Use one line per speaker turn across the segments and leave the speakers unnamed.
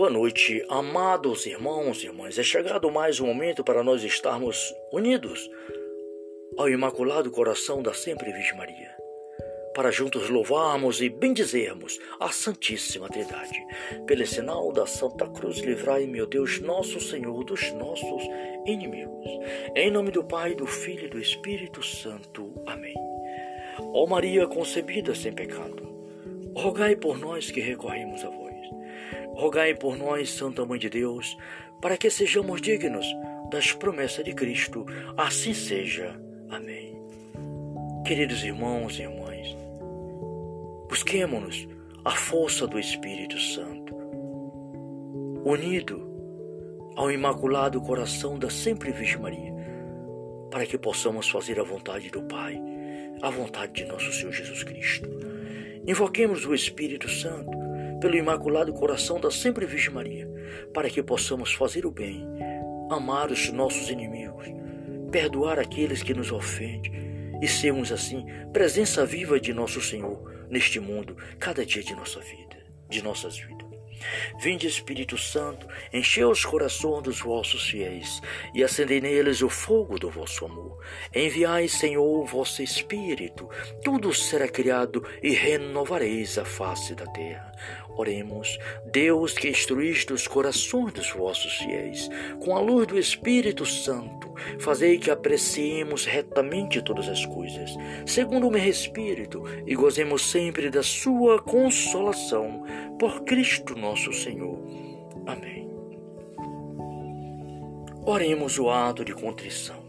Boa noite, amados irmãos e irmãs. É chegado mais um momento para nós estarmos unidos ao Imaculado Coração da Sempre Virgem Maria, para juntos louvarmos e bendizermos a Santíssima Trindade. Pelo sinal da Santa Cruz, livrai, meu Deus, nosso Senhor, dos nossos inimigos. Em nome do Pai, do Filho e do Espírito Santo. Amém. Ó Maria concebida sem pecado, rogai por nós que recorremos a vós. Rogai por nós, Santa Mãe de Deus, para que sejamos dignos das promessas de Cristo. Assim seja. Amém. Queridos irmãos e irmãs, busquemos a força do Espírito Santo, unido ao Imaculado Coração da Sempre Virgem Maria, para que possamos fazer a vontade do Pai, a vontade de nosso Senhor Jesus Cristo. Invoquemos o Espírito Santo pelo Imaculado Coração da Sempre Virgem Maria, para que possamos fazer o bem, amar os nossos inimigos, perdoar aqueles que nos ofendem e sermos assim presença viva de nosso Senhor neste mundo, cada dia de nossa vida, de nossas vidas. Vinde, Espírito Santo, enchei os corações dos vossos fiéis e acendei neles o fogo do vosso amor. Enviai, Senhor, o vosso Espírito, tudo será criado e renovareis a face da terra. Oremos, Deus que instruíste os corações dos vossos fiéis, com a luz do Espírito Santo, fazei que apreciemos retamente todas as coisas, segundo o meu Espírito, e gozemos sempre da sua consolação, por Cristo nosso Senhor. Amém. Oremos o ato de contrição,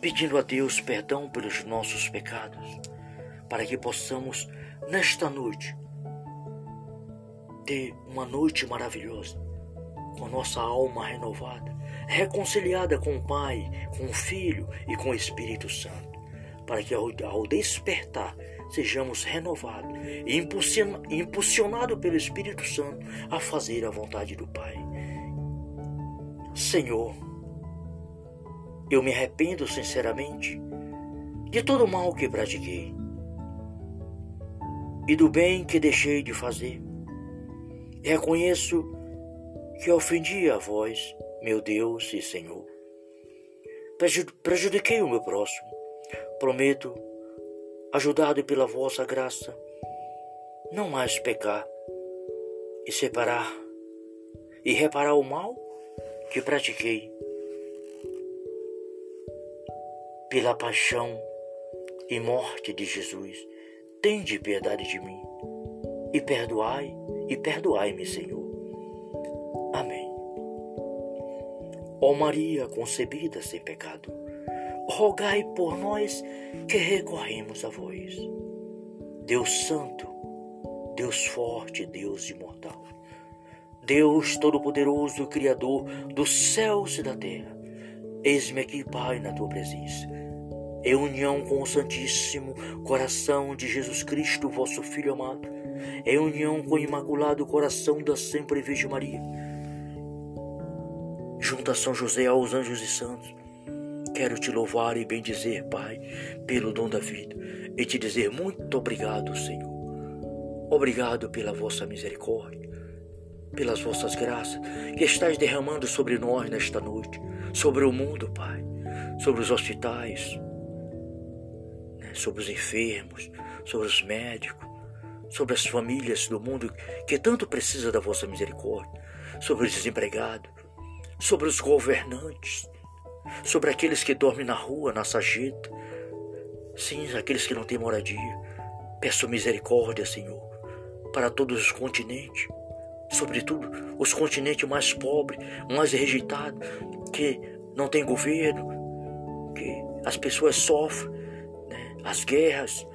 pedindo a Deus perdão pelos nossos pecados, para que possamos, nesta noite, ter uma noite maravilhosa, com nossa alma renovada, reconciliada com o Pai, com o Filho e com o Espírito Santo, para que ao despertar sejamos renovados e impulsionados pelo Espírito Santo a fazer a vontade do Pai. Senhor, eu me arrependo sinceramente de todo o mal que pratiquei e do bem que deixei de fazer. Reconheço que ofendi a vós, meu Deus e Senhor. Prejudiquei o meu próximo. Prometo, ajudado pela vossa graça, não mais pecar e separar e reparar o mal que pratiquei. Pela paixão e morte de Jesus, tende piedade de mim e perdoai e perdoai-me, Senhor. Amém. Ó Maria concebida sem pecado, rogai por nós que recorremos a vós. Deus Santo, Deus forte, Deus imortal, Deus Todo-Poderoso, Criador dos céus e da terra, eis-me aqui, Pai, na tua presença. Em união com o Santíssimo Coração de Jesus Cristo, vosso Filho amado, em união com o Imaculado Coração da Sempre Virgem Maria. Junto a São José aos anjos e santos, quero te louvar e bendizer, Pai, pelo dom da vida, e te dizer muito obrigado, Senhor. Obrigado pela vossa misericórdia, pelas vossas graças que estás derramando sobre nós nesta noite, sobre o mundo, Pai, sobre os hospitais, né, sobre os enfermos, sobre os médicos, sobre as famílias do mundo que tanto precisa da vossa misericórdia, sobre os desempregados, sobre os governantes, sobre aqueles que dormem na rua, na sarjeta, sim, aqueles que não têm moradia. Peço misericórdia, Senhor, para todos os continentes, sobretudo os continentes mais pobres, mais rejeitados, que não têm governo, que as pessoas sofrem, né? as guerras,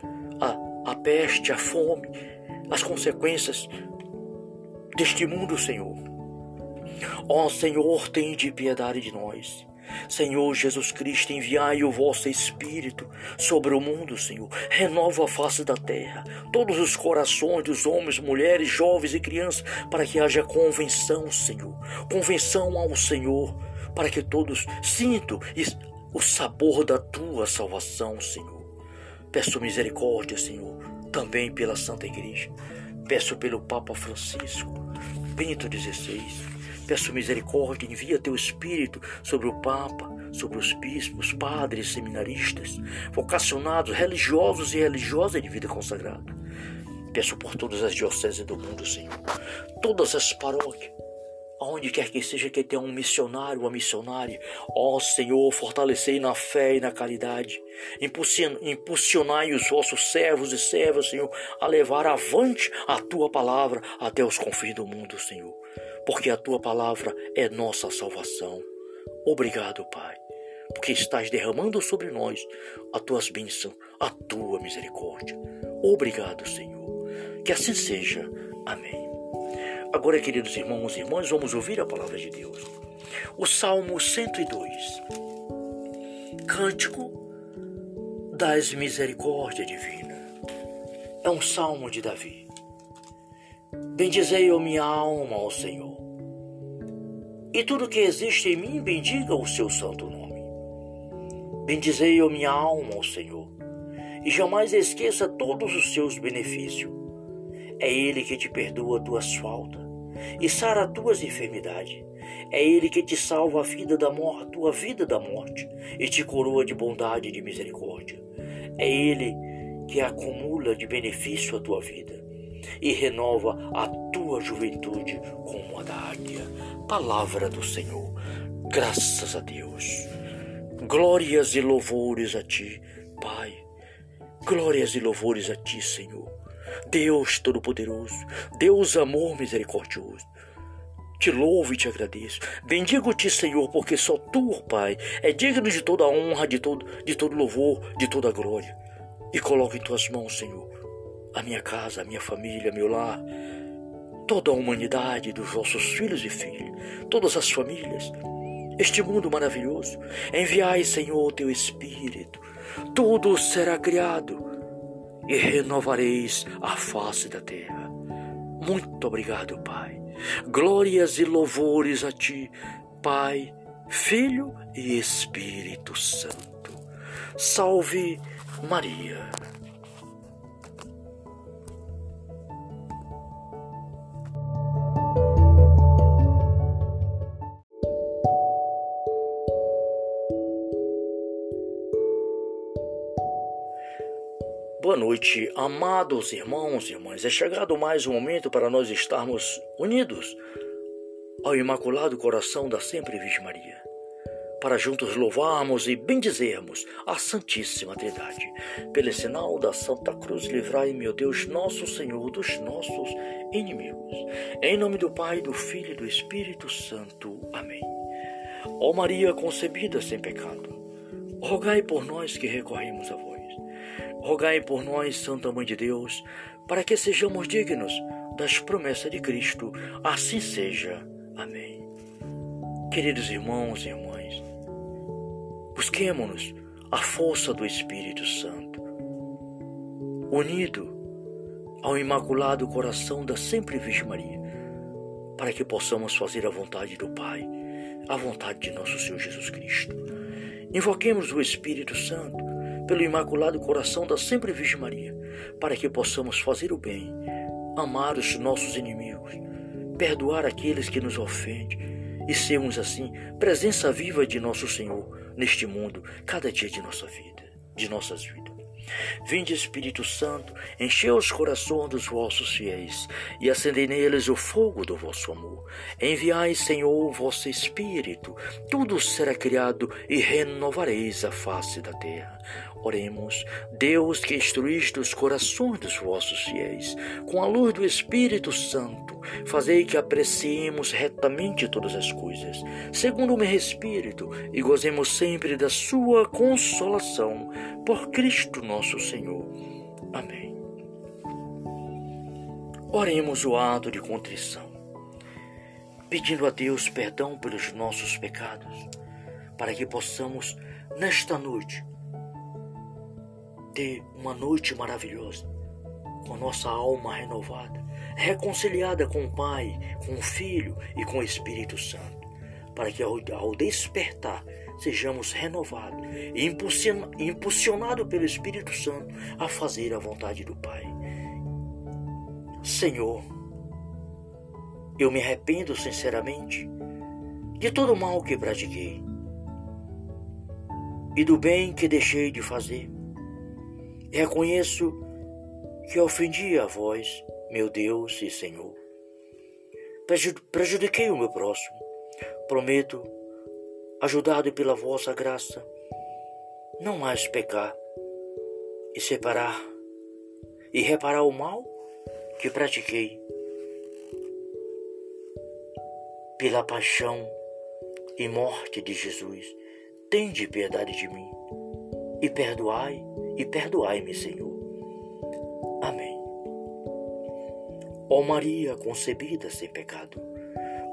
a, peste, a fome, as consequências deste mundo, Senhor. Ó Senhor, de piedade de nós. Senhor Jesus Cristo, enviai o vosso Espírito sobre o mundo, Senhor. Renova a face da terra, todos os corações dos homens, mulheres, jovens e crianças, para que haja convenção, Senhor. Convenção ao Senhor, para que todos sintam o sabor da tua salvação, Senhor. Peço misericórdia, Senhor, também pela Santa Igreja. Peço pelo Papa Francisco. Bento XVI. Peço misericórdia, envia teu Espírito sobre o Papa, sobre os bispos, padres, seminaristas, vocacionados, religiosos e religiosas de vida consagrada. Peço por todas as dioceses do mundo, Senhor, todas as paróquias, aonde quer que seja que tenha um missionário, uma missionária, ó Senhor, fortalecei na fé e na caridade, impulsionai os vossos servos e servas, Senhor, a levar avante a tua palavra até os confins do mundo, Senhor, porque a tua palavra é nossa salvação. Obrigado, Pai, porque estás derramando sobre nós as tuas bênçãos, a tua misericórdia. Obrigado, Senhor. Que assim seja. Amém. Agora, queridos irmãos e irmãs, vamos ouvir a palavra de Deus. O Salmo 102. Cântico das misericórdias divina. É um salmo de Davi. Bendizei a minha alma ao Senhor. E tudo que existe em mim, bendiga o seu santo nome. Bendizei a minha alma ao Senhor. E jamais esqueça todos os seus benefícios. É Ele que te perdoa tuas faltas e sara tuas enfermidades. É Ele que te salva a vida da morte, tua vida da morte e te coroa de bondade e de misericórdia. É Ele que acumula de benefício a tua vida e renova a tua juventude como a da águia. Palavra do Senhor. Graças a Deus. Glórias e louvores a ti, Pai. Glórias e louvores a ti, Senhor. Deus Todo-Poderoso, Deus Amor Misericordioso. Te louvo e te agradeço. Bendigo-te, Senhor, porque só tu, Pai, é digno de toda honra, de todo, de todo louvor, de toda glória. E coloco em tuas mãos, Senhor, a minha casa, a minha família, meu lar, toda a humanidade dos vossos filhos e filhas, todas as famílias, este mundo maravilhoso. Enviai, Senhor, o teu Espírito. Tudo será criado e renovareis a face da terra. Muito obrigado, Pai. Glórias e louvores a Ti, Pai, Filho e Espírito Santo. Salve Maria. Boa noite, amados irmãos e irmãs. É chegado mais um momento para nós estarmos unidos ao Imaculado Coração da Sempre Virgem Maria, para juntos louvarmos e bendizermos a Santíssima Trindade. Pelo sinal da Santa Cruz, livrai, meu Deus, nosso Senhor, dos nossos inimigos. Em nome do Pai, do Filho e do Espírito Santo. Amém. Ó Maria concebida sem pecado, rogai por nós que recorremos a vós. Rogai por nós, Santa Mãe de Deus, para que sejamos dignos das promessas de Cristo. Assim seja. Amém. Queridos irmãos e irmãs, busquemos a força do Espírito Santo, unido ao Imaculado Coração da Sempre Virgem Maria, para que possamos fazer a vontade do Pai, a vontade de nosso Senhor Jesus Cristo. Invoquemos o Espírito Santo pelo Imaculado Coração da Sempre Virgem Maria, para que possamos fazer o bem, amar os nossos inimigos, perdoar aqueles que nos ofendem e sermos assim presença viva de nosso Senhor neste mundo, cada dia de nossa vida, de nossas vidas. Vinde, Espírito Santo, enchei os corações dos vossos fiéis e acendei neles o fogo do vosso amor. Enviai, Senhor, o vosso Espírito, tudo será criado e renovareis a face da terra. Oremos, Deus que instruíste os corações dos vossos fiéis, com a luz do Espírito Santo, fazei que apreciemos retamente todas as coisas, segundo o meu Espírito, e gozemos sempre da sua consolação, por Cristo nosso Senhor. Amém. Oremos o ato de contrição, pedindo a Deus perdão pelos nossos pecados, para que possamos, nesta noite, ter uma noite maravilhosa, com nossa alma renovada, reconciliada com o Pai, com o Filho e com o Espírito Santo, para que ao, ao despertar sejamos renovados e impulsionados pelo Espírito Santo a fazer a vontade do Pai. Senhor, Eu me arrependo sinceramente de todo o mal que pratiquei e do bem que deixei de fazer. Reconheço que ofendi a vós, meu Deus e Senhor. Prejudiquei o meu próximo. Prometo, ajudado pela vossa graça, não mais pecar e separar e reparar o mal que pratiquei. Pela paixão e morte de Jesus, tende piedade de mim e perdoai e perdoai-me, Senhor. Amém. Ó Maria concebida sem pecado,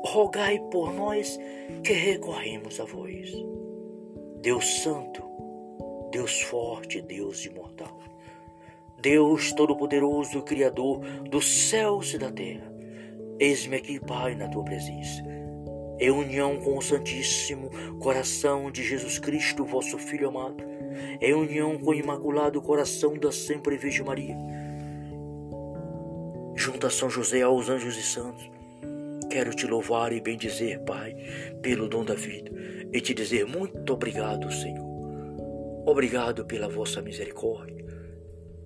rogai por nós que recorremos a vós. Deus Santo, Deus forte, Deus imortal, Deus Todo-Poderoso, Criador dos céus e da terra, eis-me aqui, Pai, na tua presença, em união com o Santíssimo Coração de Jesus Cristo, vosso Filho amado, em união com o Imaculado Coração da Sempre Virgem Maria, junto a São José, aos anjos e santos, quero te louvar e bendizer, Pai, pelo dom da vida, e te dizer muito obrigado, Senhor. Obrigado pela vossa misericórdia,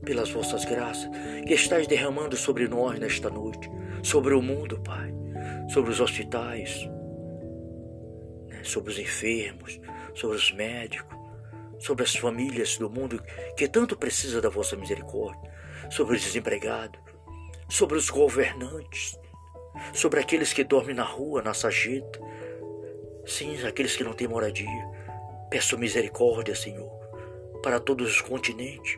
pelas vossas graças que estáis derramando sobre nós nesta noite, sobre o mundo, Pai, sobre os hospitais, sobre os enfermos, sobre os médicos, sobre as famílias do mundo que tanto precisa da vossa misericórdia, sobre os desempregados, sobre os governantes, sobre aqueles que dormem na rua, na sarjeta, sim, aqueles que não têm moradia. Peço misericórdia, Senhor, para todos os continentes,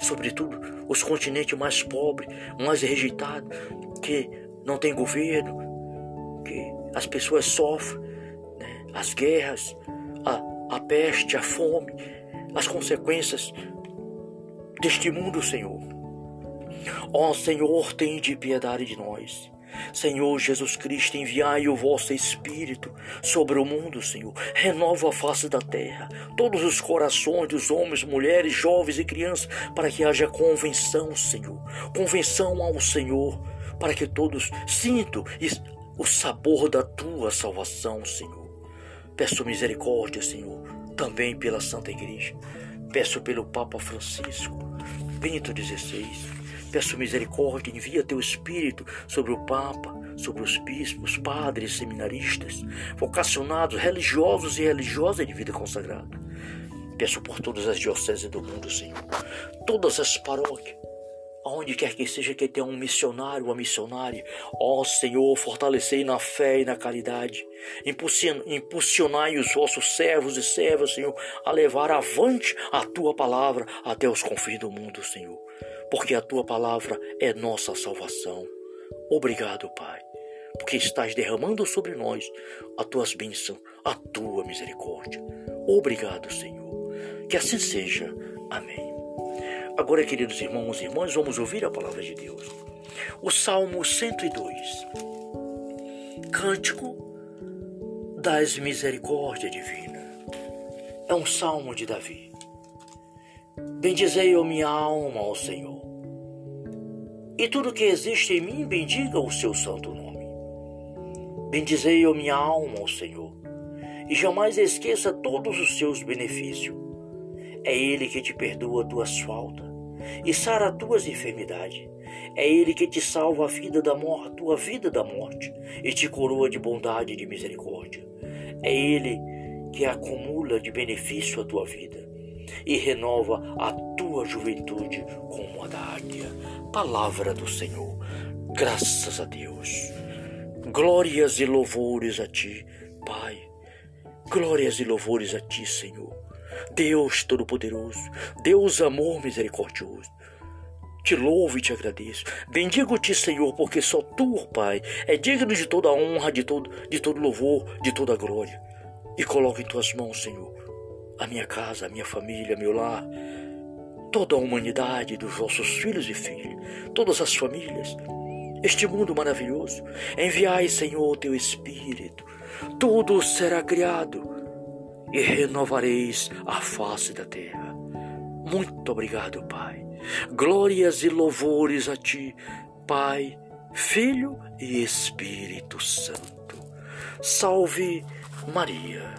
sobretudo os continentes mais pobres, mais rejeitados, que não tem governo, que as pessoas sofrem? As guerras, a, a peste, a fome, as consequências deste mundo, Senhor. Ó Senhor, tem de piedade de nós. Senhor Jesus Cristo, enviai o vosso Espírito sobre o mundo, Senhor. Renova a face da terra, todos os corações dos homens, mulheres, jovens e crianças, para que haja convenção, Senhor. Convenção ao Senhor, para que todos sintam o sabor da tua salvação, Senhor. Peço misericórdia, Senhor, também pela Santa Igreja. Peço pelo Papa Francisco, Bento XVI Peço misericórdia, envia teu Espírito sobre o Papa, sobre os bispos, padres, seminaristas, vocacionados, religiosos e religiosas de vida consagrada. Peço por todas as dioceses do mundo, Senhor, todas as paróquias, aonde quer que seja que tenha um missionário, uma missionária, ó Senhor, fortalecei na fé e na caridade, impulsionai os vossos servos e servas, Senhor, a levar avante a tua palavra até os confins do mundo, Senhor porque a tua palavra é nossa salvação. Obrigado, Pai, porque estás derramando sobre nós as tuas bênçãos, a tua misericórdia. Obrigado, Senhor. Que assim seja. Amém. Agora, queridos irmãos e irmãs, vamos ouvir a palavra de Deus. O Salmo 102. Cântico das misericórdia divina. É um salmo de Davi. Bendizei, a minha alma, ao Senhor. E tudo que existe em mim, bendiga o seu santo nome. Bendizei, a minha alma, ao Senhor. E jamais esqueça todos os seus benefícios. É Ele que te perdoa tuas faltas e sara tuas enfermidades. É Ele que te salva a vida da morte, tua vida da morte, e te coroa de bondade e de misericórdia. É Ele que acumula de benefício a tua vida e renova a tua juventude como a da águia. Palavra do Senhor. Graças a Deus. Glórias e louvores a ti, Pai. Glórias e louvores a ti, Senhor. Deus Todo-Poderoso, Deus amor misericordioso. Te louvo e te agradeço. Bendigo-te, Senhor, porque só tu, Pai, é digno de toda honra, de todo, de todo louvor, de toda glória. E coloco em tuas mãos, Senhor, a minha casa, a minha família, meu lar, toda a humanidade dos vossos filhos e filhas, todas as famílias, este mundo maravilhoso. Enviai, Senhor, o teu Espírito, tudo será criado e renovareis a face da terra. Muito obrigado, Pai. Glórias e louvores a Ti, Pai, Filho e Espírito Santo. Salve Maria.